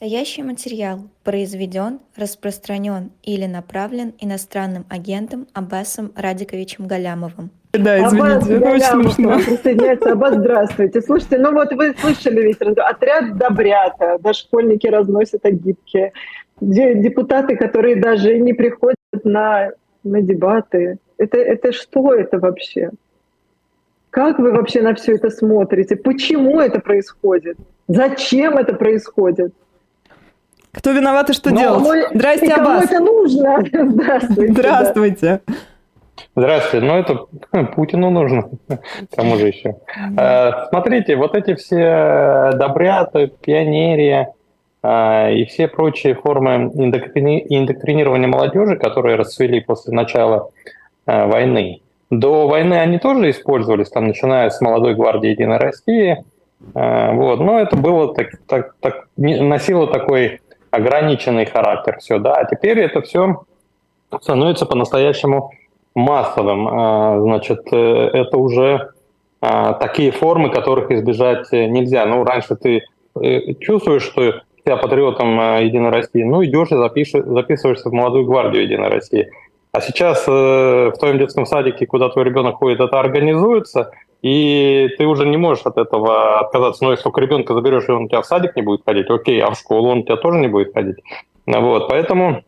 Стоящий материал произведен, распространен или направлен иностранным агентом Аббасом Радиковичем Галямовым. Да, извините, это очень смешно. Присоединяется Аббас, здравствуйте. Слушайте, ну вот вы слышали весь разговор. Отряд добрята, да, школьники разносят агитки. Депутаты, которые даже не приходят на, на дебаты. Это, это что это вообще? Как вы вообще на все это смотрите? Почему это происходит? Зачем это происходит? Кто виноват и что Но делать? Мой... Здрасте, Аббас. это нужно? Здравствуйте. Здравствуйте. Здравствуйте. Ну, это Путину нужно. Кому же еще? Э, смотрите, вот эти все добряты, пионерия э, и все прочие формы индоктринирования молодежи, которые расцвели после начала э, войны, до войны они тоже использовались, там, начиная с молодой гвардии Единой России. Вот. Но это было так, так, так, носило такой ограниченный характер все, да, а теперь это все становится по-настоящему массовым. А, значит, э, это уже а, такие формы, которых избежать нельзя. Ну, раньше ты э, чувствуешь, что тебя патриотом Единой России, ну, идешь и запишешь, записываешься в молодую гвардию Единой России. А сейчас э, в твоем детском садике, куда твой ребенок ходит, это организуется, и ты уже не можешь от этого отказаться. Но если только ребенка заберешь, и он у тебя в садик не будет ходить, окей, а в школу он у тебя тоже не будет ходить. Вот, поэтому,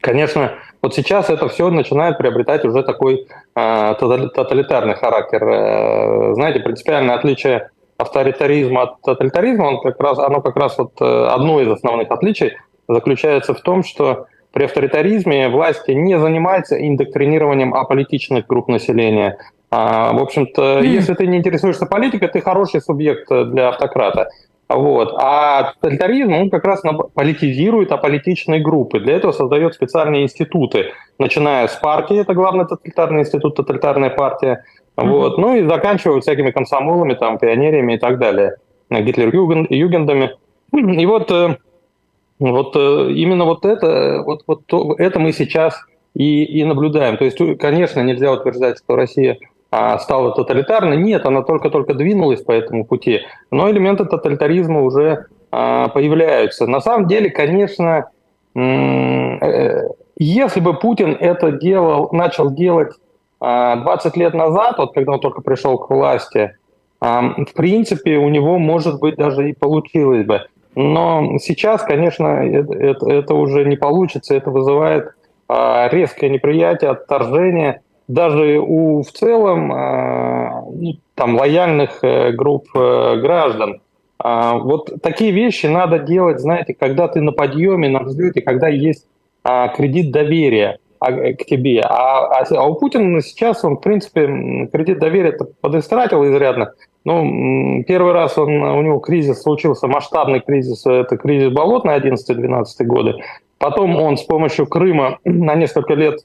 конечно, вот сейчас это все начинает приобретать уже такой э, тоталитарный характер. Э, знаете, принципиальное отличие авторитаризма от тоталитаризма, он как раз, оно как раз вот э, одно из основных отличий заключается в том, что при авторитаризме власти не занимаются индоктринированием аполитичных групп населения, а, в общем-то, mm. если ты не интересуешься политикой, ты хороший субъект для автократа. Вот. А тоталитаризм, он как раз политизирует аполитичные группы. Для этого создает специальные институты, начиная с партии, это главный тоталитарный институт, тоталитарная партия, mm-hmm. вот, ну и заканчивая всякими комсомолами, там, пионериями и так далее, Гитлер-Югендами. И вот, э, вот э, именно вот это, вот, вот это мы сейчас и, и наблюдаем. То есть, конечно, нельзя утверждать, что Россия стала тоталитарной. Нет, она только-только двинулась по этому пути, но элементы тоталитаризма уже а, появляются. На самом деле, конечно, э, если бы Путин это делал, начал делать 20 а, лет назад, вот когда он только пришел к власти, в принципе, у него, может быть, даже и получилось бы. Но сейчас, конечно, это, это, это уже не получится, это вызывает резкое неприятие, отторжение – даже у в целом а, ну, там лояльных э, групп э, граждан. А, вот такие вещи надо делать, знаете, когда ты на подъеме, на взлете, когда есть а, кредит доверия к тебе. А, а, а у Путина сейчас он, в принципе, кредит доверия подистратил изрядно. Ну, первый раз он, у него кризис случился, масштабный кризис, это кризис болот на 11-12 годы. Потом он с помощью Крыма на несколько лет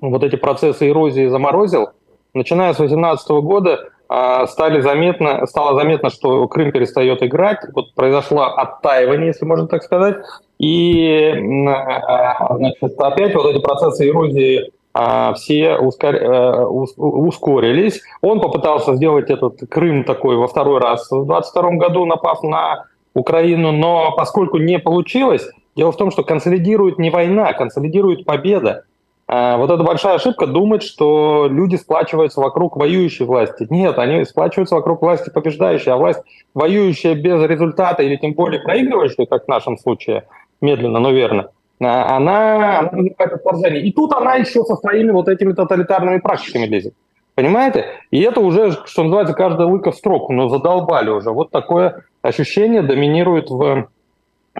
вот эти процессы эрозии заморозил, начиная с 2018 года а, стали заметно, стало заметно, что Крым перестает играть, вот произошло оттаивание, если можно так сказать, и а, значит, опять вот эти процессы эрозии а, все. Э, ускорились. Он попытался сделать этот Крым такой во второй раз в 2022 году, напав на Украину, но поскольку не получилось, дело в том, что консолидирует не война, консолидирует победа. А, вот это большая ошибка думать, что люди сплачиваются вокруг воюющей власти. Нет, они сплачиваются вокруг власти побеждающей, а власть, воюющая без результата или тем более проигрывающая, как в нашем случае, медленно, но верно, а, она, она вызывает отторжение. И тут она еще со своими вот этими тоталитарными практиками лезет. Понимаете? И это уже, что называется, каждая лыка в строку, но задолбали уже. Вот такое ощущение доминирует в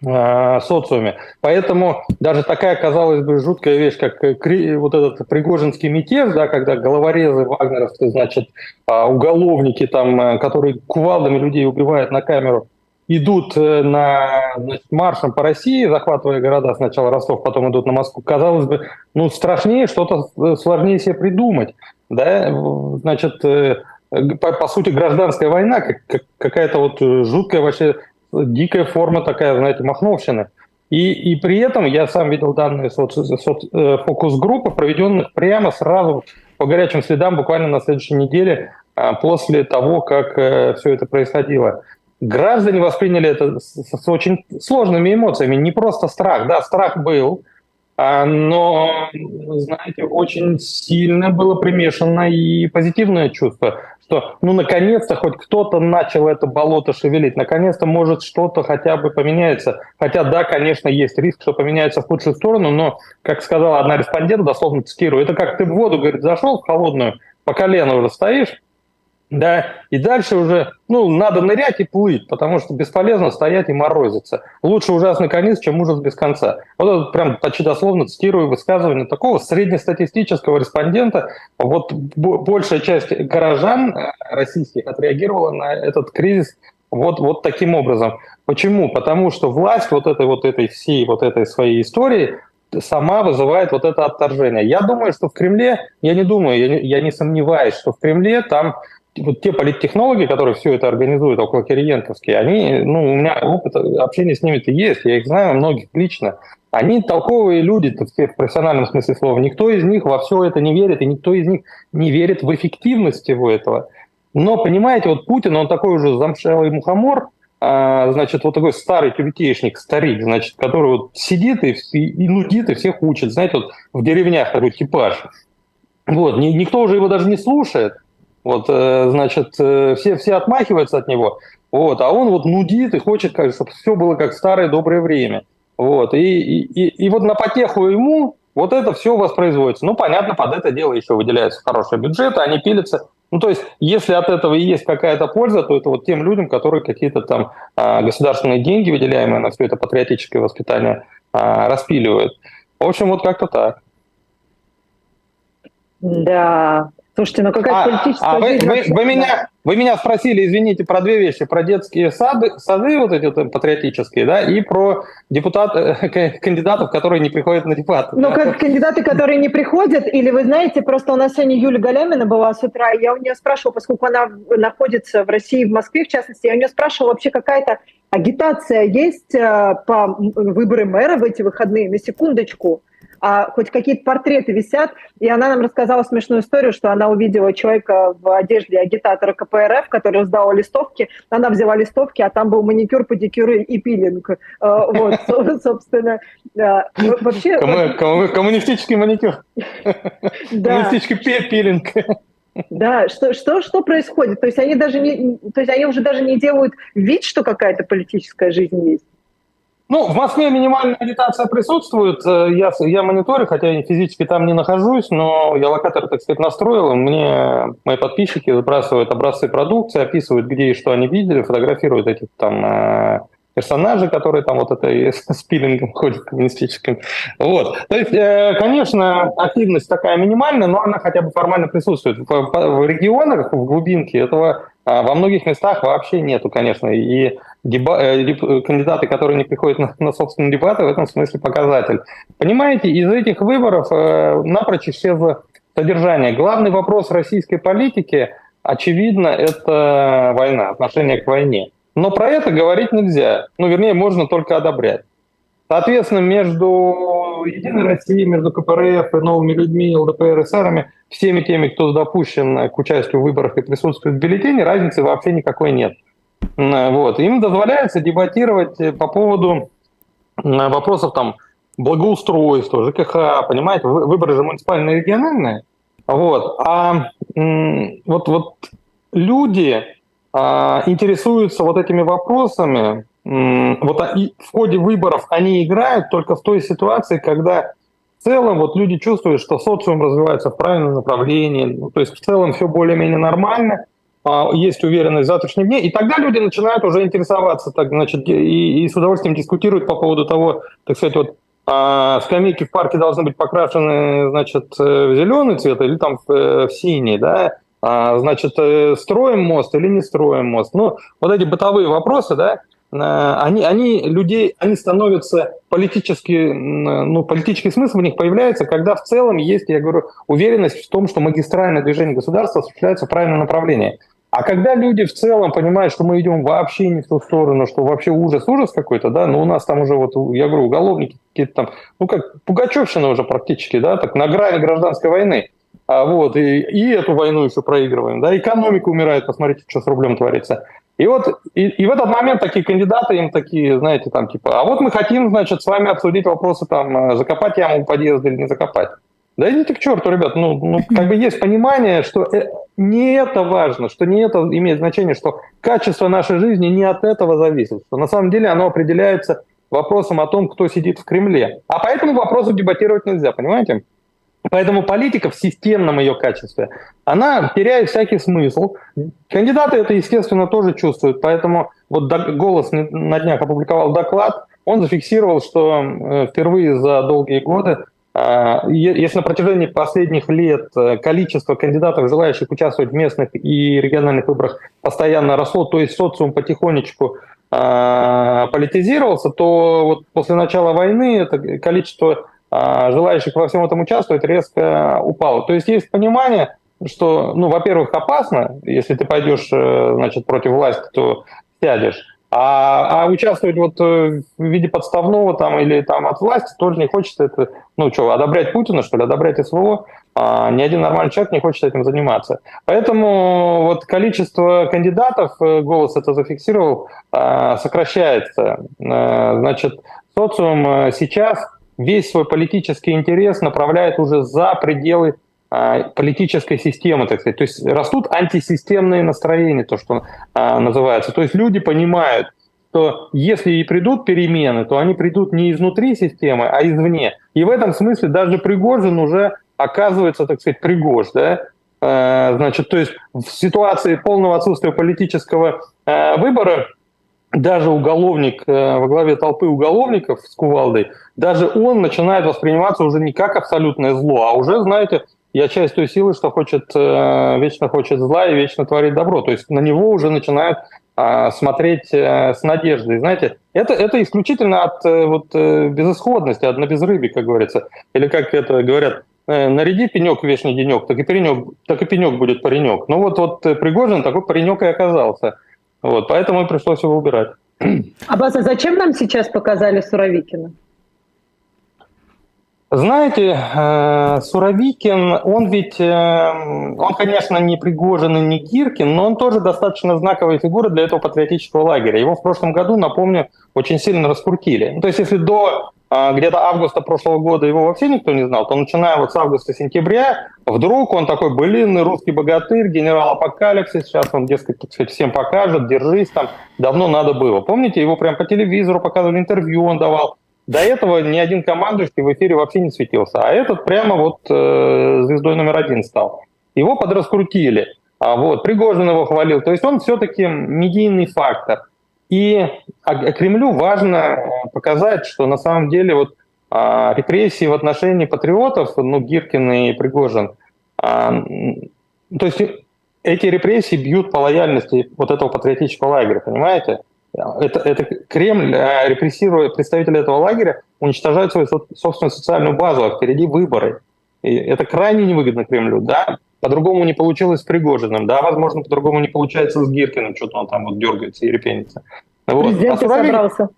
Э, социуме. Поэтому даже такая, казалось бы, жуткая вещь, как э, вот этот пригожинский мятеж, да, когда головорезы вагнеровцы, значит, а, уголовники, там, э, которые кувалдами людей убивают на камеру, идут на значит, маршем по России, захватывая города, сначала Ростов, потом идут на Москву. Казалось бы, ну, страшнее что-то сложнее себе придумать. Да? Значит, по, по сути, гражданская война, как, какая-то вот жуткая вообще дикая форма такая, знаете, махновщины. И, и при этом я сам видел данные соци, соц, э, фокус-группы, проведенных прямо сразу по горячим следам, буквально на следующей неделе, э, после того, как э, все это происходило. граждане восприняли это с, с очень сложными эмоциями. Не просто страх, да, страх был, а, но, знаете, очень сильно было примешано и позитивное чувство, что, ну, наконец-то хоть кто-то начал это болото шевелить, наконец-то, может, что-то хотя бы поменяется. Хотя, да, конечно, есть риск, что поменяется в худшую сторону, но, как сказала одна респондент, дословно цитирую, это как ты в воду, говорит, зашел в холодную, по колено уже стоишь, да, и дальше уже, ну, надо нырять и плыть, потому что бесполезно стоять и морозиться. Лучше ужасный конец, чем ужас без конца. Вот это прям почти дословно цитирую высказывание такого среднестатистического респондента. Вот большая часть горожан э, российских отреагировала на этот кризис вот, вот таким образом. Почему? Потому что власть вот этой вот этой всей вот этой своей истории сама вызывает вот это отторжение. Я думаю, что в Кремле, я не думаю, я не, я не сомневаюсь, что в Кремле там вот те политтехнологи, которые все это организуют около Кириенковские, они, ну, у меня опыт общения с ними-то есть, я их знаю многих лично. Они толковые люди, так сказать, в профессиональном смысле слова. Никто из них во все это не верит, и никто из них не верит в эффективность всего этого. Но, понимаете, вот Путин, он такой уже замшелый мухомор, а, значит, вот такой старый тюбетейшник, старик, значит, который вот сидит и, и, и нудит, и всех учит. Знаете, вот в деревнях такой типаж. Вот, ни, никто уже его даже не слушает. Вот, э, значит, э, все, все отмахиваются от него, вот, а он вот нудит и хочет, как, чтобы все было как в старое доброе время. Вот, и, и, и, и вот на потеху ему вот это все воспроизводится. Ну, понятно, под это дело еще выделяются хорошие бюджеты, они пилятся. Ну, то есть, если от этого и есть какая-то польза, то это вот тем людям, которые какие-то там а, государственные деньги, выделяемые на все это патриотическое воспитание, а, распиливают. В общем, вот как-то так. Да, Слушайте, ну какая а, политическая а вы, вы, вы, меня, вы меня спросили, извините, про две вещи. Про детские сады, сады вот эти вот патриотические, да, и про депутат, э, кандидатов, которые не приходят на депутаты. Ну, как кандидаты, которые не приходят, или вы знаете, просто у нас сегодня Юля Галямина была с утра, я у нее спрашивала, поскольку она находится в России, в Москве, в частности, я у нее спрашивала, вообще какая-то агитация есть э, по выборам мэра в эти выходные, на секундочку а хоть какие-то портреты висят. И она нам рассказала смешную историю, что она увидела человека в одежде агитатора КПРФ, который раздавал листовки. Она взяла листовки, а там был маникюр, педикюр и пилинг. Э, вот, собственно. Вообще... Коммунистический маникюр. Коммунистический пилинг. Да, что, что, что происходит? То есть они даже не, то есть они уже даже не делают вид, что какая-то политическая жизнь есть. Ну, в Москве минимальная агитация присутствует. Э, я, я мониторю, хотя я физически там не нахожусь, но я локатор, так сказать, настроил. Мне мои подписчики сбрасывают образцы продукции, описывают, где и что они видели, фотографируют этих там э, персонажей, которые там вот это с пилингом ходят коммунистическим. Вот. То есть, э, конечно, активность такая минимальная, но она хотя бы формально присутствует. В регионах, в глубинке этого во многих местах вообще нету, конечно. И деба- э, кандидаты, которые не приходят на, на собственные дебаты, в этом смысле показатель. Понимаете, из этих выборов э, напрочь исчезло содержание. Главный вопрос российской политики, очевидно, это война, отношение к войне. Но про это говорить нельзя. Ну, вернее, можно только одобрять. Соответственно, между Единой Россией, между КПРФ и новыми людьми, ЛДПР и САРами, всеми теми, кто допущен к участию в выборах и присутствует в бюллетене, разницы вообще никакой нет. Вот. Им дозволяется дебатировать э, по поводу вопросов там благоустройства, ЖКХ, понимаете, выборы же муниципальные и региональные. Вот. А вот, вот люди а, интересуются вот этими вопросами, вот и в ходе выборов они играют только в той ситуации, когда в целом вот люди чувствуют, что социум развивается в правильном направлении, ну, то есть в целом все более-менее нормально, есть уверенность в завтрашнем дне, и тогда люди начинают уже интересоваться, так, значит, и, и с удовольствием дискутируют по поводу того, так сказать, вот а, скамейки в парке должны быть покрашены, значит, в зеленый цвет или там в, э, в синий, да, а, значит, э, строим мост или не строим мост. Ну, вот эти бытовые вопросы, да, Э, они, они людей, они становятся политически, ну, политический смысл в них появляется, когда в целом есть, я говорю, уверенность в том, что магистральное движение государства осуществляется в правильном направлении. А когда люди в целом понимают, что мы идем вообще не в ту сторону, что вообще ужас, ужас какой-то, да, ну у нас там уже вот, я говорю, уголовники какие-то там, ну как Пугачевщина уже практически, да, так на грани гражданской войны. А вот, и, и эту войну еще проигрываем, да, экономика умирает, посмотрите, что с рублем творится. И вот и, и в этот момент такие кандидаты им такие, знаете, там типа, а вот мы хотим, значит, с вами обсудить вопросы там, закопать яму подъезда или не закопать. Да идите к черту, ребят. Ну, ну как бы есть понимание, что э, не это важно, что не это имеет значение, что качество нашей жизни не от этого зависит. Что на самом деле оно определяется вопросом о том, кто сидит в Кремле. А по этому вопросу дебатировать нельзя, понимаете? Поэтому политика в системном ее качестве, она теряет всякий смысл. Кандидаты это, естественно, тоже чувствуют. Поэтому вот «Голос» на днях опубликовал доклад, он зафиксировал, что э, впервые за долгие годы если на протяжении последних лет э, количество кандидатов, желающих участвовать в местных и региональных выборах, постоянно росло, то есть социум потихонечку а, политизировался, то вот после начала войны это количество а, желающих во всем этом участвовать резко упало. То есть есть понимание, что, ну, во-первых, опасно, если ты пойдешь, э, значит, против власти, то сядешь. А, а участвовать вот э, в виде подставного там или там от власти тоже не хочется это, ну что, одобрять Путина, что ли, одобрять СВО, а, ни один нормальный человек не хочет этим заниматься. Поэтому вот количество кандидатов, э, голос это зафиксировал, а, сокращается. А, значит, социум сейчас весь свой политический интерес направляет уже за пределы политической системы, так сказать. То есть растут антисистемные настроения, то, что а, называется. То есть люди понимают, что если и придут перемены, то они придут не изнутри системы, а извне. И в этом смысле даже Пригожин уже оказывается, так сказать, Пригож, да, а, значит, то есть в ситуации полного отсутствия политического выбора даже уголовник во главе толпы уголовников с кувалдой, даже он начинает восприниматься уже не как абсолютное зло, а уже, знаете, я часть той силы, что хочет, э, вечно хочет зла и вечно творит добро. То есть на него уже начинают а, смотреть э, с надеждой. Знаете, это, это исключительно от э, вот, безысходности, от на безрыбьи, как говорится. Или как это говорят, наряди пенек вечный денек, так и, паренек, так и пенек будет паренек. Ну вот, вот Пригожин такой паренек и оказался. Вот, поэтому пришлось его убирать. Аббас, а зачем нам сейчас показали Суровикина? Знаете, э, Суровикин, он ведь, э, он, конечно, не Пригожин и не Гиркин, но он тоже достаточно знаковая фигура для этого патриотического лагеря. Его в прошлом году, напомню, очень сильно раскрутили. Ну, то есть если до э, где-то августа прошлого года его вообще никто не знал, то начиная вот с августа-сентября, вдруг он такой былинный русский богатырь, генерал Апокалипсис, сейчас он, дескать, так сказать, всем покажет, держись там, давно надо было. Помните, его прям по телевизору показывали, интервью он давал. До этого ни один командующий в эфире вообще не светился, а этот прямо вот э, звездой номер один стал. Его подраскрутили, а вот Пригожин его хвалил. То есть он все-таки медийный фактор. И а, Кремлю важно э, показать, что на самом деле вот а, репрессии в отношении патриотов, ну, Гиркин и Пригожин, а, то есть эти репрессии бьют по лояльности вот этого патриотического лагеря, понимаете? Это, это Кремль, э, репрессируя представителей этого лагеря, уничтожает свою собственную социальную базу, а впереди выборы. И это крайне невыгодно Кремлю, да. По-другому не получилось с Пригожиным, да, возможно, по-другому не получается с Гиркиным, что-то он там вот дергается и репенится. Вот. Президент а Суровик... собрался.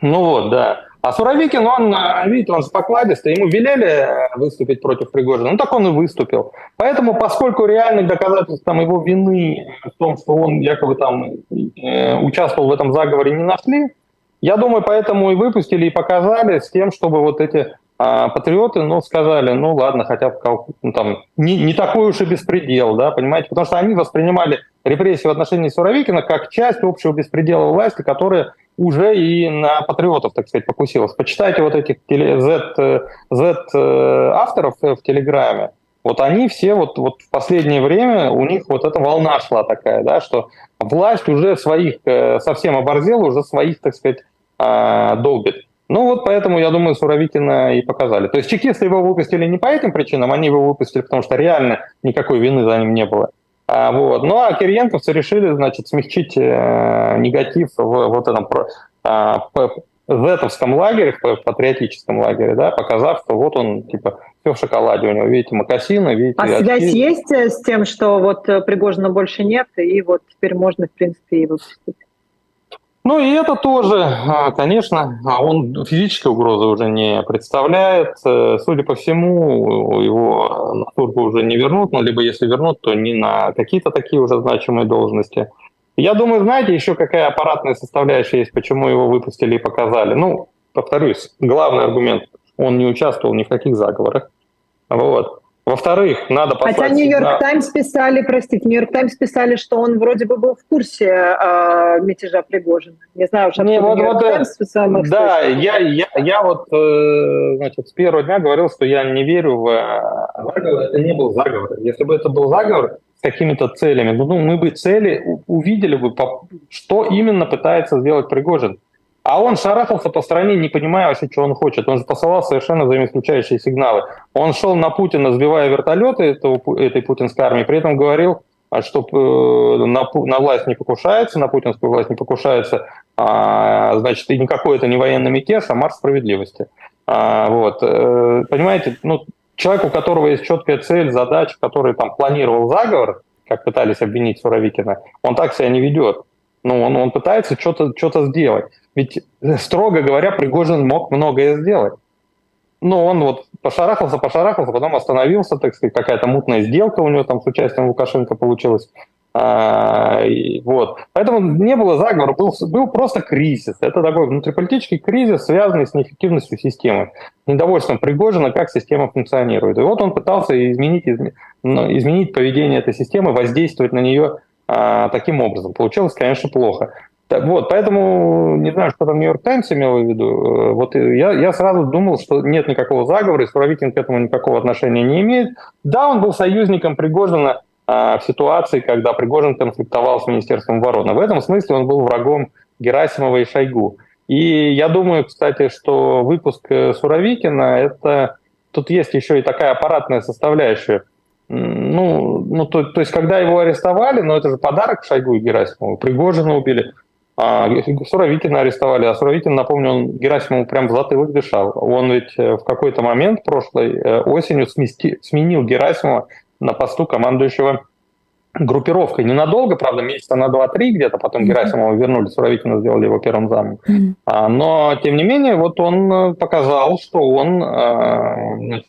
Ну вот, да. А Суровикин, он, э, видите, он же покладистый, ему велели э, выступить против Пригожина, ну так он и выступил. Поэтому, поскольку реальных доказательств там, его вины в том, что он якобы там э, участвовал в этом заговоре, не нашли, я думаю, поэтому и выпустили, и показали с тем, чтобы вот эти а, патриоты, ну, сказали, ну, ладно, хотя ну, там, не, не такой уж и беспредел, да, понимаете, потому что они воспринимали репрессии в отношении Суровикина как часть общего беспредела власти, которая уже и на патриотов, так сказать, покусилась. Почитайте вот этих Z, Z э, авторов в Телеграме, вот они все вот, вот в последнее время, у них вот эта волна шла такая, да, что власть уже своих, э, совсем оборзела, уже своих, так сказать, а, долбит. Ну вот поэтому, я думаю, Суровикина и показали. То есть чекисты его выпустили не по этим причинам, они его выпустили, потому что реально никакой вины за ним не было. А, вот. Ну а кириенковцы решили, значит, смягчить э, негатив в вот этом в этовском лагере, в патриотическом лагере, да, показав, что вот он, типа, все в шоколаде у него, видите, макасины, видите... А очки. связь есть э, с тем, что вот э, Пригожина больше нет, и вот теперь можно, в принципе, и выпустить? Ну и это тоже, а, конечно, а он физической угрозы уже не представляет. Э, судя по всему, его на службу уже не вернут, но либо если вернут, то не на какие-то такие уже значимые должности. Я думаю, знаете, еще какая аппаратная составляющая есть, почему его выпустили и показали. Ну, повторюсь, главный аргумент, он не участвовал ни в каких заговорах. Вот. Во-вторых, надо послать... Хотя Нью-Йорк Таймс писали, простите, Нью-Йорк Таймс писали, что он вроде бы был в курсе э, мятежа Пригожина. Не знаю уж, не, вот, вот, Таймс писал. Да, я, я, я вот э, значит, с первого дня говорил, что я не верю в э, заговор. Это не был заговор. Если бы это был заговор с какими-то целями, ну, мы бы цели увидели бы, что именно пытается сделать Пригожин. А он шарахался по стране, не понимая вообще, что он хочет. Он же посылал совершенно взаимоисключающие сигналы. Он шел на Путина, сбивая вертолеты этого, этой путинской армии, при этом говорил, а, что э, на, на власть не покушается, на путинскую власть не покушается, а, значит, и никакой это не военный мятеж, а марш справедливости. А, вот. Э, понимаете, ну, человек, у которого есть четкая цель, задача, который там планировал заговор, как пытались обвинить Суровикина, он так себя не ведет. Ну, он, он пытается что-то что сделать. Ведь, строго говоря, Пригожин мог многое сделать. Но он вот пошарахался, пошарахался, потом остановился, так сказать, какая-то мутная сделка у него там с участием Лукашенко получилась. А, и, вот. Поэтому не было заговора, был, был просто кризис. Это такой внутриполитический кризис, связанный с неэффективностью системы, недовольством Пригожина, как система функционирует. И вот он пытался изменить, ну, изменить поведение этой системы, воздействовать на нее а, таким образом. Получилось, конечно, плохо. Так, вот, поэтому не знаю, что там Нью-Йорк Таймс имел в виду. Э, вот я, я сразу думал, что нет никакого заговора, и Суровикин к этому никакого отношения не имеет. Да, он был союзником Пригожина а, в ситуации, когда Пригожин конфликтовал с Министерством обороны. В этом смысле он был врагом Герасимова и Шойгу. И я думаю, кстати, что выпуск э, Суровикина, это тут есть еще и такая аппаратная составляющая. Ну, ну то, то есть, когда его арестовали, ну, это же подарок Шойгу и Герасимову. Пригожина убили. А Суровикина арестовали, а Суровикин, напомню, он Герасимову прям в затылок дышал. Он ведь э, в какой-то момент прошлой э, осенью смести, сменил Герасимова на посту командующего группировкой. Ненадолго, правда, месяца на 2-3 где-то, потом Герасимова вернули, Суровикина сделали его первым замом. А, но, тем не менее, вот он э, показал, что он,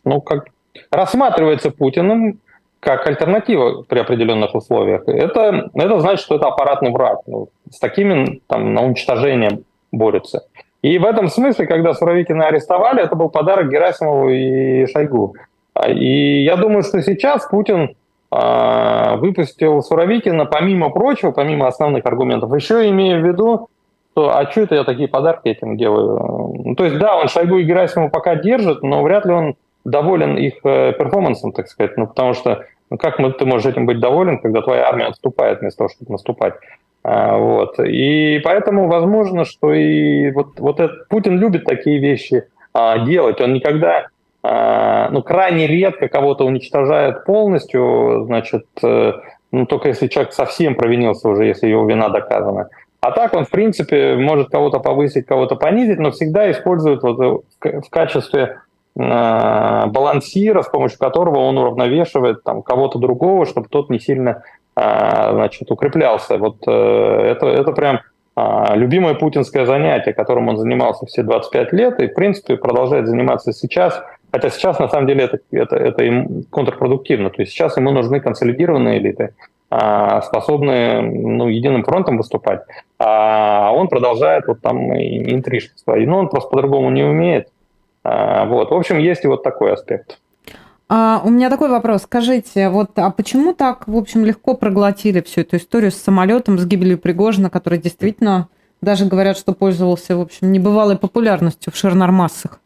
ну, как рассматривается Путиным как альтернатива при определенных условиях. Это, это значит, что это аппаратный враг. Ну, с такими там, на уничтожение борется. И в этом смысле, когда Суровикина арестовали, это был подарок Герасимову и Шойгу. А, и я думаю, что сейчас Путин э, выпустил Суровикина, помимо прочего, помимо основных аргументов, еще имея в виду, что а что это я такие подарки этим делаю? Ну, то есть, да, он Шойгу и Герасимову пока держит, но вряд ли он доволен их э, перформансом, так сказать, ну, потому что ну, как ты можешь этим быть доволен, когда твоя армия отступает вместо того, чтобы наступать? А, вот. И поэтому возможно, что и вот, вот этот, Путин любит такие вещи а, делать. Он никогда, а, ну, крайне редко кого-то уничтожает полностью, значит, э, ну, только если человек совсем провинился уже, если его вина доказана. А так он, в принципе, может кого-то повысить, кого-то понизить, но всегда использует вот в качестве балансира, с помощью которого он уравновешивает там, кого-то другого, чтобы тот не сильно э, значит, укреплялся. Вот э, это, это прям любимое путинское занятие, которым он занимался все 25 лет и, в принципе, продолжает заниматься сейчас. Хотя сейчас, на самом деле, это, это, это им контрпродуктивно. То есть сейчас ему нужны консолидированные элиты, способные ну, единым фронтом выступать. А он продолжает вот там интрижки свои. Но он просто по-другому не умеет. А, вот. В общем, есть и вот такой аспект. А, у меня такой вопрос. Скажите, вот, а почему так, в общем, легко проглотили всю эту историю с самолетом, с гибелью Пригожина, который действительно, даже говорят, что пользовался, в общем, небывалой популярностью в Шернармассах?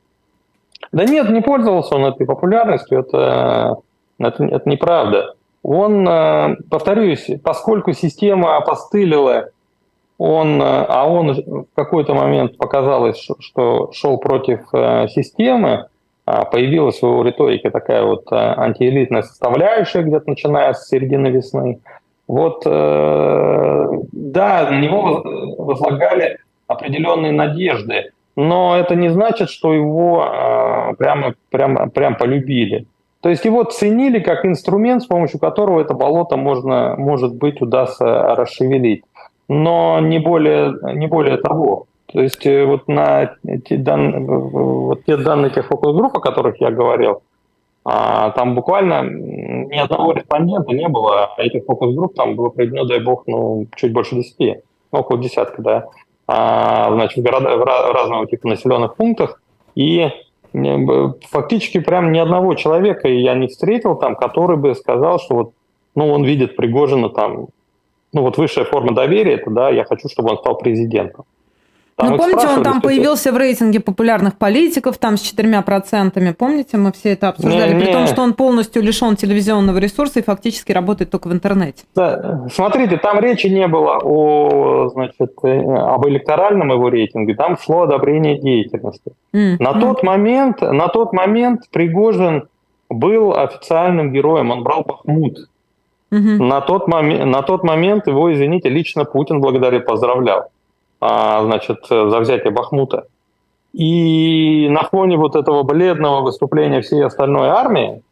Да нет, не пользовался он этой популярностью, это, это, это неправда. Он, э, повторюсь, поскольку система опостылила он, э, а он в какой-то момент показалось, что шел против э, системы, а появилась в его риторике такая вот э, антиэлитная составляющая где-то начиная с середины весны. Вот, да, на него возлагали определенные надежды, но это не значит, что его прямо, прямо, прямо полюбили. То есть его ценили как инструмент, с помощью которого это болото можно, может быть, удастся расшевелить но не более, не более того. То есть э, вот на те данные, вот те данные тех фокус-групп, о которых я говорил, а, там буквально ни одного респондента не было, а этих фокус-групп там было проведено, дай бог, ну, чуть больше десяти, ну, около десятка, да, а, значит, в, города, в разного типа населенных пунктах, и фактически прям ни одного человека я не встретил там, который бы сказал, что вот, ну, он видит Пригожина там, ну, вот высшая форма доверия, это, да, я хочу, чтобы он стал президентом. Там ну, помните, он там появился в рейтинге популярных политиков, там с четырьмя процентами. Помните, мы все это обсуждали, не, при не. том, что он полностью лишен телевизионного ресурса и фактически работает только в интернете. Да. Смотрите, там речи не было о, значит, э, об электоральном его рейтинге, там шло одобрение деятельности. Mm. На, mm. Тот момент, на тот момент Пригожин был официальным героем, он брал Бахмут. На, тот момент, на тот момент его, извините, лично Путин благодарил, поздравлял. А, значит, за взятие Бахмута. И на фоне вот этого бледного выступления всей остальной армии,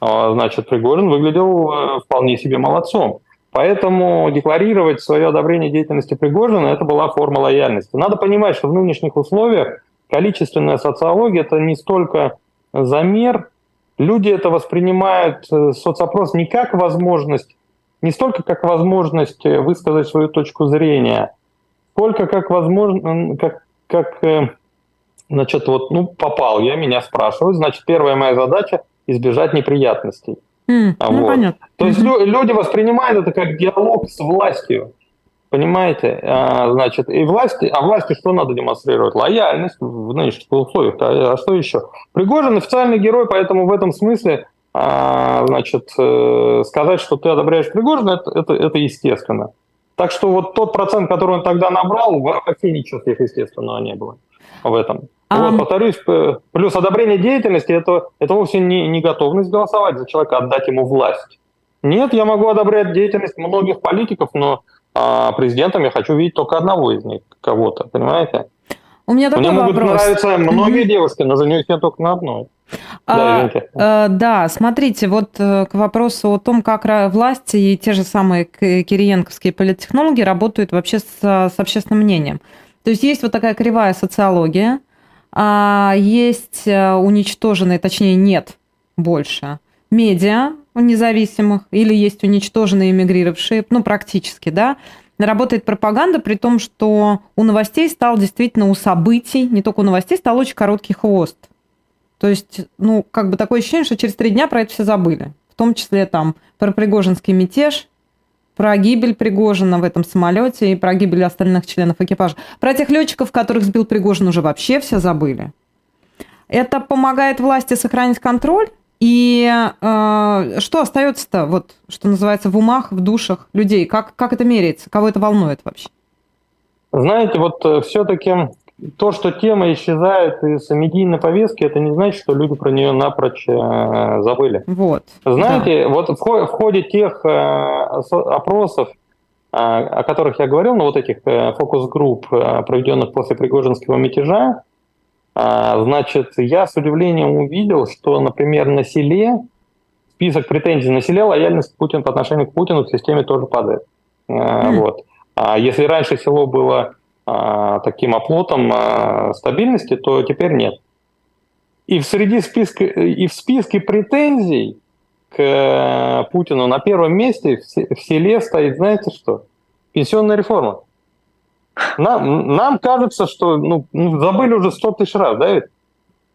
а, значит, Пригожин выглядел э, вполне себе молодцом. Поэтому декларировать свое одобрение деятельности Пригожина – это была форма лояльности. Надо понимать, что в нынешних условиях количественная социология – это не столько замер, люди это воспринимают, э, соцопрос, не как возможность, не столько как возможность э, высказать свою точку зрения, сколько как возможно, как, как э, значит, вот, ну, попал я, меня спрашивают, значит, первая моя задача – избежать неприятностей. Mm, вот. Ну, понятно. То есть mm-hmm. люди воспринимают это как диалог с властью. Понимаете? А, значит, и власти, а власти что надо демонстрировать? Лояльность в нынешних условиях. А, а что еще? Пригожин официальный герой, поэтому в этом смысле а, значит, э, сказать, что ты одобряешь Пригожина, это, это, это естественно. Так что вот тот процент, который он тогда набрал, вообще ничего сверхъестественного не было в этом. А... Вот, повторюсь, плюс одобрение деятельности это, это вовсе не, не готовность голосовать за человека, отдать ему власть. Нет, я могу одобрять деятельность многих политиков, но а, президентом я хочу видеть только одного из них, кого-то, понимаете? У меня такой Мне вопрос. могут нравиться многие mm-hmm. девушки, но женюсь я только на одной. Да, а, да, смотрите, вот э, к вопросу о том, как власти и те же самые кириенковские политтехнологи работают вообще с, с общественным мнением. То есть есть вот такая кривая социология, а есть э, уничтоженные, точнее нет больше, медиа независимых, или есть уничтоженные эмигрировавшие, ну, практически, да, работает пропаганда, при том, что у новостей стал действительно у событий, не только у новостей, стал очень короткий хвост. То есть, ну, как бы такое ощущение, что через три дня про это все забыли. В том числе там про Пригожинский мятеж, про гибель Пригожина в этом самолете и про гибель остальных членов экипажа. Про тех летчиков, которых сбил Пригожин, уже вообще все забыли. Это помогает власти сохранить контроль. И э, что остается-то, вот, что называется, в умах, в душах людей? Как, как это меряется? Кого это волнует вообще? Знаете, вот э, все-таки то, что тема исчезает из медийной повестки, это не значит, что люди про нее напрочь э, забыли. Вот. Знаете, да. вот в, в ходе тех э, опросов, э, о которых я говорил, ну вот этих э, фокус-групп, э, проведенных после Пригожинского мятежа, значит, я с удивлением увидел, что, например, на селе список претензий на селе лояльность Путина по отношению к Путину в системе тоже падает. Э, mm. Вот. А если раньше село было а, таким оплотом а, стабильности, то теперь нет. И в среди списка, и в списке претензий к э, Путину на первом месте в селе стоит, знаете что? Пенсионная реформа. Нам, нам кажется, что ну, ну забыли уже 100 тысяч раз, да? Ведь?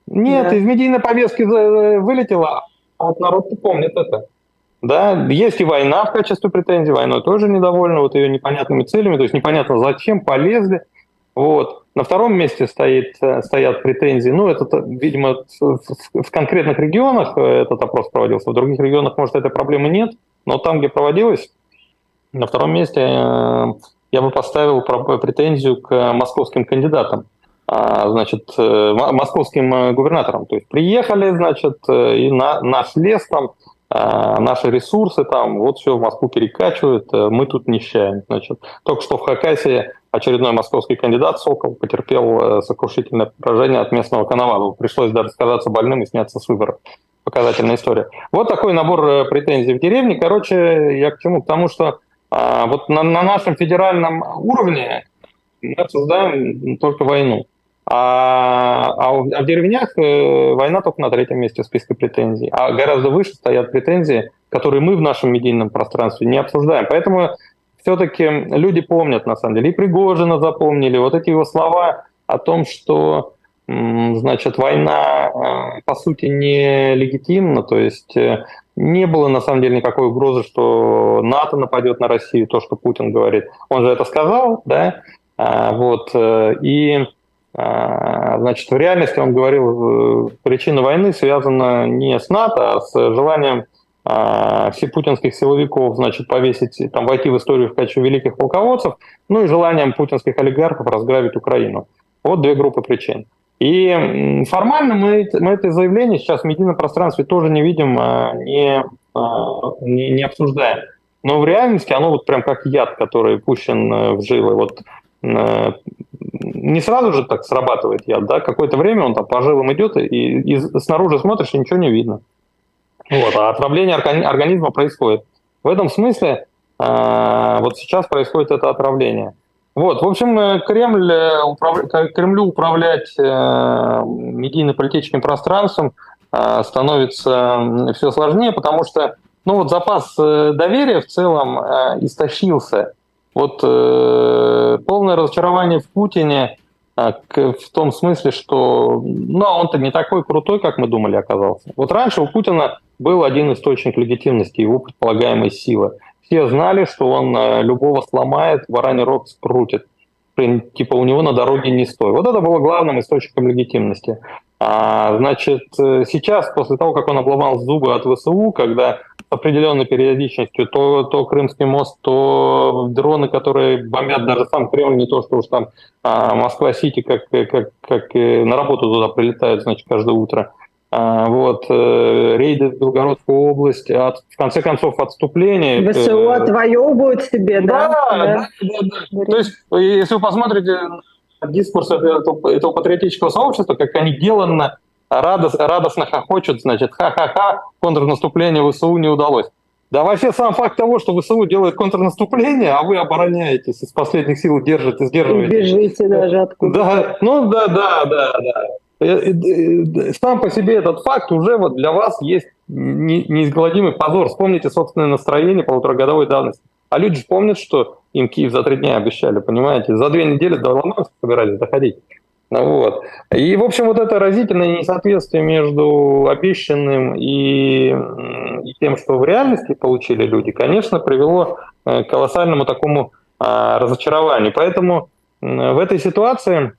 Нет, да. из медийной повестки э, вылетело, а вот народ помнит это. Да, есть и война в качестве претензий, войной тоже недовольны, вот ее непонятными целями, то есть непонятно зачем полезли. Вот. На втором месте стоит, э, стоят претензии. Ну, это, видимо, в, конкретных регионах э, этот опрос проводился, в других регионах, может, этой проблемы нет, но там, где проводилось, на втором месте я бы поставил претензию к московским кандидатам а, значит, московским губернаторам. То есть приехали, значит, и на, наш лес там а, наши ресурсы там, вот все в Москву перекачивают, э, мы тут нищаем. Значит, только что в Хакасии очередной московский кандидат Сокол потерпел э, сокрушительное поражение от местного Коновалова. Пришлось даже сказаться больным и сняться с выборов. Показательная история. Вот такой набор э, претензий в деревне. Короче, я к чему? К тому, что а, вот на, на нашем федеральном уровне мы обсуждаем только войну. А, а, а в деревнях э, война только на третьем месте в списке претензий. А гораздо выше стоят претензии которые мы в нашем медийном пространстве не обсуждаем. Поэтому все-таки люди помнят, на самом деле, и Пригожина запомнили, вот эти его слова о том, что значит, война, по сути, не легитимна, то есть э, не было, на самом деле, никакой угрозы, что НАТО нападет на Россию, то, что Путин говорит. Он же это сказал, да, а, вот, э, и а, Значит, в реальности он говорил, э, причина войны связана не с НАТО, а с желанием а, путинских силовиков, значит, повесить, там, войти в историю в качестве великих полководцев, ну и желанием путинских олигархов разграбить Украину. Вот две группы причин. И формально мы, мы это заявление сейчас в медийном пространстве тоже не видим, а, не, а, не, не обсуждаем. Но в реальности оно вот прям как яд, который пущен э, в жилы. Вот э, не сразу же так срабатывает яд, да, какое-то время он там по жилам идет, и, и снаружи смотришь, и ничего не видно. Вот, а отравление организма происходит. В этом смысле э, вот сейчас происходит это отравление. Вот, в общем, э, Кремль, э, управ... Кремлю управлять э, медийно-политическим пространством становится все сложнее, потому что ну вот запас доверия в целом истощился. Вот полное разочарование в Путине в том смысле, что ну, он-то не такой крутой, как мы думали, оказался. Вот раньше у Путина был один источник легитимности, его предполагаемой силы все знали, что он э, любого сломает, бараний рог скрутит. Типа у него на дороге не стой. Вот это было главным источником легитимности. А, значит, э, сейчас, после того, как он обломал зубы от ВСУ, когда с определенной периодичностью то, то Крымский мост, то дроны, которые бомбят даже сам Кремль, не то, что уж там а, Москва-Сити, как, как, как на работу туда прилетают, значит, каждое утро. А, вот, э, рейды в Белгородскую область, от, в конце концов отступление. ВСУ э, отвоевывают себе, да? Да, да, да. да. То есть, если вы посмотрите дискурс этого, этого патриотического сообщества, как они деланно, радос, радостно хохочут, значит, ха-ха-ха, контрнаступление ВСУ не удалось. Да вообще сам факт того, что ВСУ делает контрнаступление, а вы обороняетесь, из последних сил держите, сдерживаете. И бежите даже откуда. Да, ну да, да, да, да. Э, э, э, сам по себе этот факт уже вот для вас есть неизгладимый позор. Вспомните собственное настроение полуторагодовой давности. А люди же помнят, что им Киев за три дня обещали, понимаете? За две недели до Ломанска собирались доходить. Ну вот. И, в общем, вот это разительное несоответствие между обещанным и, тем, что в реальности получили люди, конечно, привело к колоссальному такому а, разочарованию. Поэтому в этой ситуации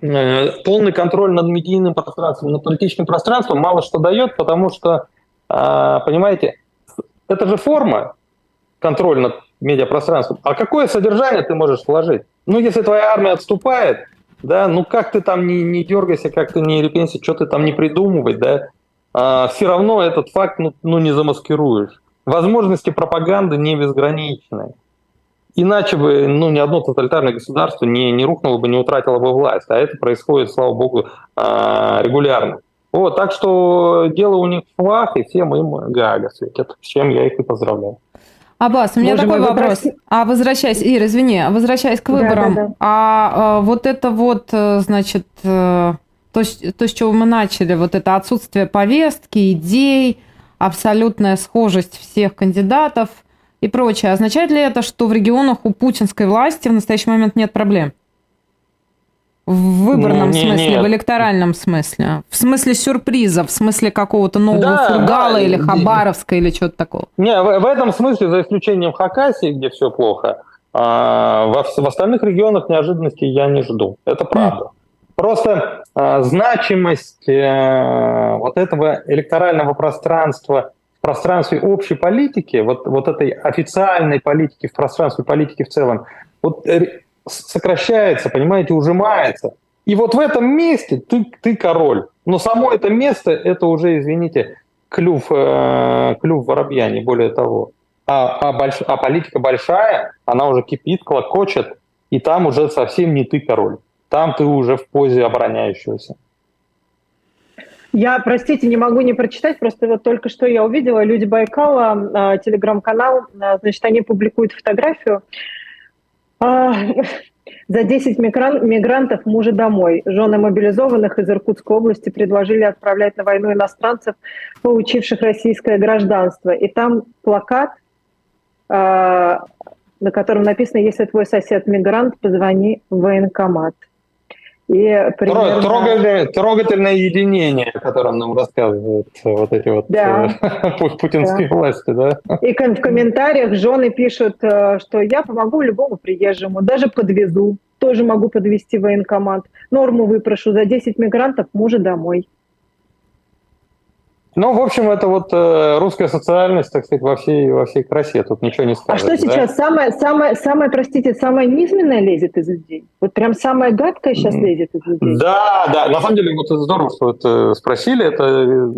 полный контроль над медийным пространством, над политическим пространством мало что дает, потому что, а, понимаете, это же форма контроля над медиапространством. А какое содержание ты можешь вложить? Ну, если твоя армия отступает, да, ну как ты там не, не дергайся, как ты не репенси, что ты там не придумывай, да, а, все равно этот факт ну, ну не замаскируешь. Возможности пропаганды не безграничны. Иначе бы ну, ни одно тоталитарное государство не, не рухнуло бы, не утратило бы власть. А это происходит, слава богу, а, регулярно. Вот, так что дело у них в флаг, и всем им галя светит, с чем я их и поздравляю. Аббас, у меня Можем такой вопрос. Вопрос... А возвращаясь, Ир, извини, возвращаясь к выборам, да, да, да. А, а вот это вот, э, значит, э, то, то, с чего мы начали, вот это отсутствие повестки, идей, абсолютная схожесть всех кандидатов – и прочее. Означает ли это, что в регионах у путинской власти в настоящий момент нет проблем? В выборном не, смысле, нет. в электоральном смысле. В смысле сюрприза, в смысле какого-то нового да, Фургала да, или Хабаровска или чего-то такого. Не, в, в этом смысле, за исключением Хакасии, где все плохо, а, во, в остальных регионах неожиданностей я не жду. Это правда. Mm. Просто а, значимость а, вот этого электорального пространства пространстве общей политики, вот, вот этой официальной политики, в пространстве политики в целом, вот сокращается, понимаете, ужимается. И вот в этом месте ты, ты король. Но само это место, это уже, извините, клюв, э, клюв воробья, не более того. А, а, больш, а политика большая, она уже кипит, клокочет, и там уже совсем не ты король. Там ты уже в позе обороняющегося. Я, простите, не могу не прочитать, просто вот только что я увидела, люди Байкала, а, телеграм-канал, а, значит, они публикуют фотографию. А, За 10 мигран- мигрантов мужа домой. Жены мобилизованных из Иркутской области предложили отправлять на войну иностранцев, получивших российское гражданство. И там плакат, на котором написано «Если твой сосед мигрант, позвони в военкомат». И примерно... трогательное, трогательное единение, о котором нам рассказывают вот эти вот да. Э, путинские да. власти, да? И в комментариях жены пишут, э, что я помогу любому приезжему, даже подвезу, тоже могу подвести военкомат. Норму выпрошу за 10 мигрантов мужа домой. Ну, в общем, это вот э, русская социальность, так сказать, во всей, во всей красе. Тут ничего не скажешь. А что сейчас? Да? Самое, самое, самое, простите, самое низменное лезет из людей? Вот прям самое гадкое сейчас лезет из людей? Да, да. На самом деле, вот здорово, что это спросили. Это э,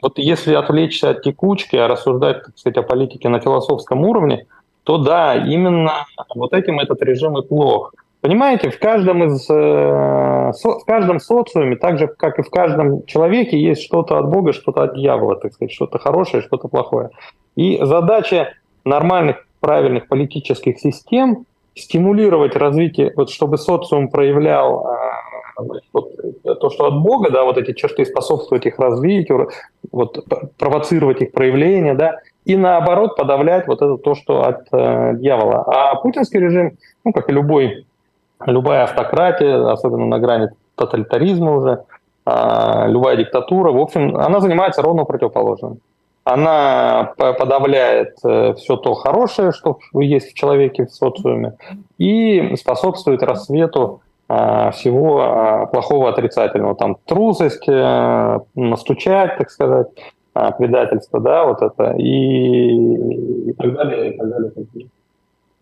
вот если отвлечься от текучки, а рассуждать, так сказать, о политике на философском уровне, то да, именно вот этим этот режим и плох. Понимаете, в каждом из э, в каждом социуме, так же как и в каждом человеке, есть что-то от Бога, что-то от дьявола, так сказать, что-то хорошее, что-то плохое. И задача нормальных, правильных политических систем стимулировать развитие, вот чтобы социум проявлял э, вот, то, что от Бога, да, вот эти черты способствовать их развитию, вот, провоцировать их проявление, да, и наоборот подавлять вот это то, что от э, дьявола. А путинский режим, ну, как и любой любая автократия, особенно на грани тоталитаризма уже, а, любая диктатура, в общем, она занимается ровно противоположным. Она подавляет э, все то хорошее, что есть в человеке, в социуме, и способствует рассвету а, всего а, плохого, отрицательного. Там трусость, э, настучать, так сказать, предательство, да, вот это, и, и так далее, и так далее.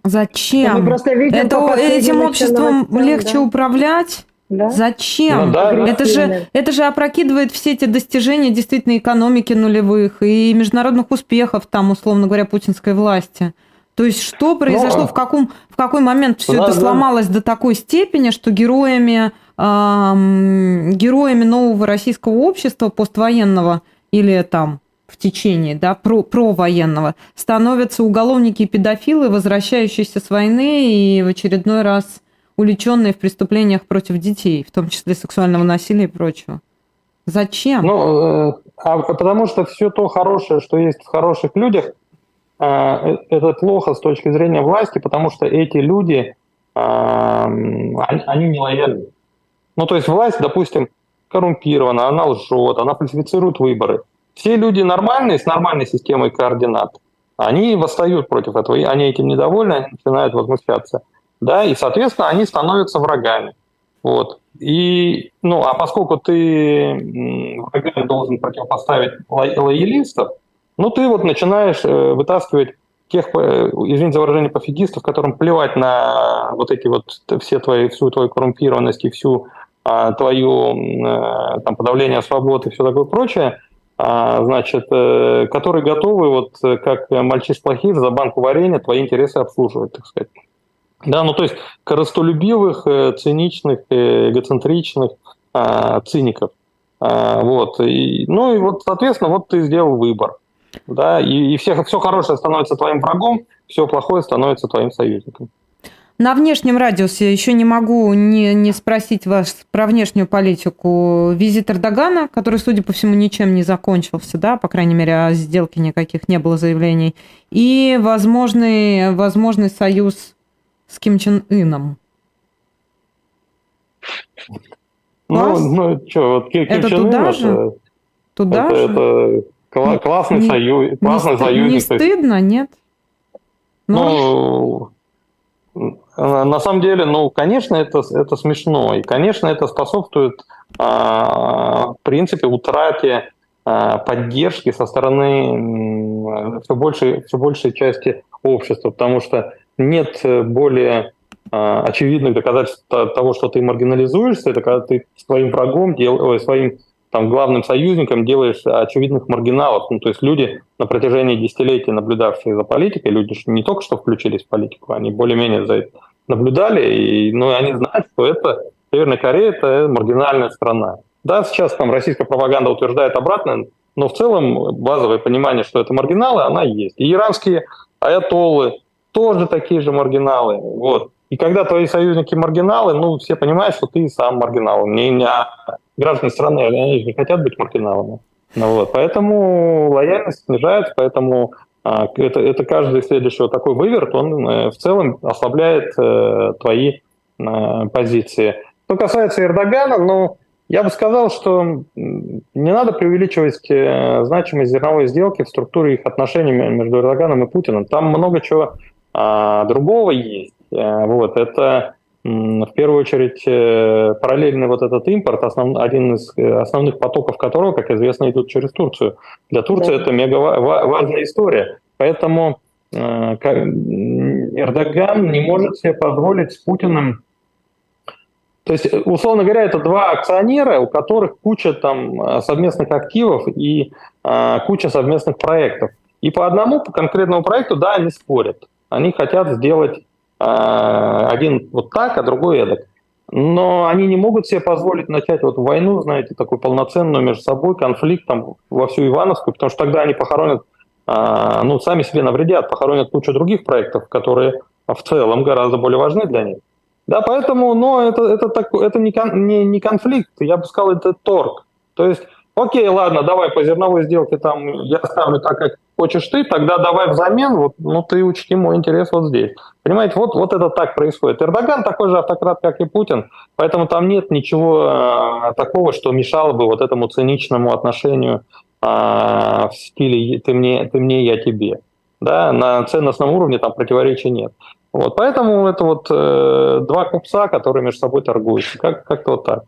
Зачем? просто видим это этим обществом новостям, легче да? управлять? Да? Зачем? Ну, да, это, же, это же опрокидывает все эти достижения действительно экономики нулевых и международных успехов, там, условно говоря, путинской власти. То есть что произошло, Но... в, каком, в какой момент все да, это да. сломалось до такой степени, что героями, эм, героями нового российского общества поствоенного или там в течение да, про, провоенного, становятся уголовники и педофилы, возвращающиеся с войны и в очередной раз увлеченные в преступлениях против детей, в том числе сексуального насилия и прочего. Зачем? Ну, э, а потому что все то хорошее, что есть в хороших людях, э, э, это плохо с точки зрения власти, потому что эти люди, они не лояльны. Ну, то есть власть, допустим, коррумпирована, она лжет, она фальсифицирует выборы. Все люди нормальные, с нормальной системой координат, они восстают против этого, они этим недовольны, они начинают возмущаться. Да, и, соответственно, они становятся врагами. Вот. И, ну, а поскольку ты врагам должен противопоставить лоялистов, ну, ты вот начинаешь э, вытаскивать тех, э, извините за выражение, пофигистов, которым плевать на вот эти вот все твои, всю твою коррумпированность и всю а, твою а, там, подавление свободы и все такое прочее, значит, э, которые готовы, вот э, как мальчиш плохих, за банку варенья твои интересы обслуживать, так сказать. Да, ну то есть коростолюбивых, э, циничных, эгоцентричных а, циников. А, вот. И, ну и вот, соответственно, вот ты сделал выбор. Да, и, и все, все хорошее становится твоим врагом, все плохое становится твоим союзником. На внешнем радиусе еще не могу не, не спросить вас про внешнюю политику. Визит Эрдогана, который, судя по всему, ничем не закончился, да, по крайней мере, о сделке никаких не было заявлений, и возможный, возможный союз с Ким Чен Ыном. Ну, ну что, вот Ким, это Чен туда Ын, же? Это, туда это, же? это классный не, союз, классный не, союзник. Не стыдно, нет? Ну, ну на самом деле, ну, конечно, это, это смешно. И, конечно, это способствует, а, в принципе, утрате а, поддержки со стороны все большей, все большей части общества, потому что нет более а, очевидных доказательств того, что ты маргинализуешься, это когда ты своим врагом, дел, своим там, главным союзником делаешь очевидных маргиналов. Ну, то есть люди на протяжении десятилетий, наблюдавшие за политикой, люди не только что включились в политику, они более-менее за это наблюдали, и ну, они знают, что это Северная Корея – это маргинальная страна. Да, сейчас там российская пропаганда утверждает обратное, но в целом базовое понимание, что это маргиналы, она есть. И иранские аятоллы тоже такие же маргиналы. Вот. И когда твои союзники маргиналы, ну, все понимают, что ты сам маргинал. Не, не, граждане страны, они не хотят быть маргиналами. Ну, вот, поэтому лояльность снижается, поэтому а, это, это каждый следующий вот такой выверт, он э, в целом ослабляет э, твои э, позиции. Что касается Эрдогана, ну, я бы сказал, что не надо преувеличивать э, значимость зерновой сделки в структуре их отношений между Эрдоганом и Путиным. Там много чего а, другого есть. Э, вот, это в первую очередь э, параллельный вот этот импорт, основ, один из э, основных потоков которого, как известно, идут через Турцию. Для Турции да. это мега важная история. Поэтому Эрдоган не может себе позволить с Путиным то есть, условно говоря, это два акционера, у которых куча там совместных активов и а, куча совместных проектов. И по одному по конкретному проекту, да, они спорят. Они хотят сделать один вот так, а другой эдак. Но они не могут себе позволить начать вот войну, знаете, такую полноценную между собой, конфликт там во всю Ивановскую, потому что тогда они похоронят, а, ну, сами себе навредят, похоронят кучу других проектов, которые в целом гораздо более важны для них. Да, поэтому, но это, это, так, это не, не, не конфликт, я бы сказал, это торг. То есть, окей, ладно, давай по зерновой сделке там я ставлю так, как хочешь ты, тогда давай взамен, вот, ну ты учти мой интерес вот здесь. Понимаете, вот, вот это так происходит. Эрдоган такой же автократ, как и Путин, поэтому там нет ничего а, такого, что мешало бы вот этому циничному отношению а, в стиле «ты мне, ты мне, я тебе». Да, на ценностном уровне там противоречия нет. Вот, поэтому это вот э, два купца, которые между собой торгуются. Как, как-то вот так.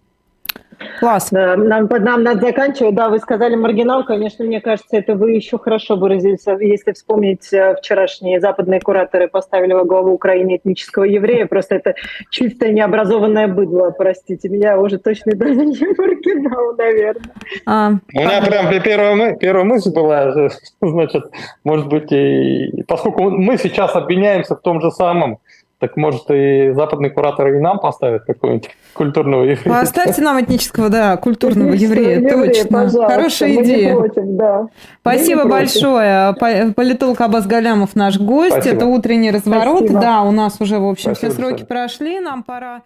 Класс. Нам, нам надо заканчивать. Да, вы сказали маргинал. Конечно, мне кажется, это вы еще хорошо выразились. Если вспомнить э, вчерашние западные кураторы поставили во главу Украины этнического еврея, просто это чистое необразованное быдло, простите меня, уже точно даже не маргинал, наверное. А, У меня прям первая, первая мысль была, значит, может быть, и, поскольку мы сейчас обвиняемся в том же самом, так может и западные кураторы и нам поставят какого-нибудь культурного еврея? Поставьте нам этнического, да, культурного еврея, еврея точно. Хорошая идея. Против, да. Спасибо большое. Политолог Абаз Галямов наш гость. Спасибо. Это утренний разворот. Спасибо. Да, у нас уже, в общем, Спасибо, все сроки прошли. Нам пора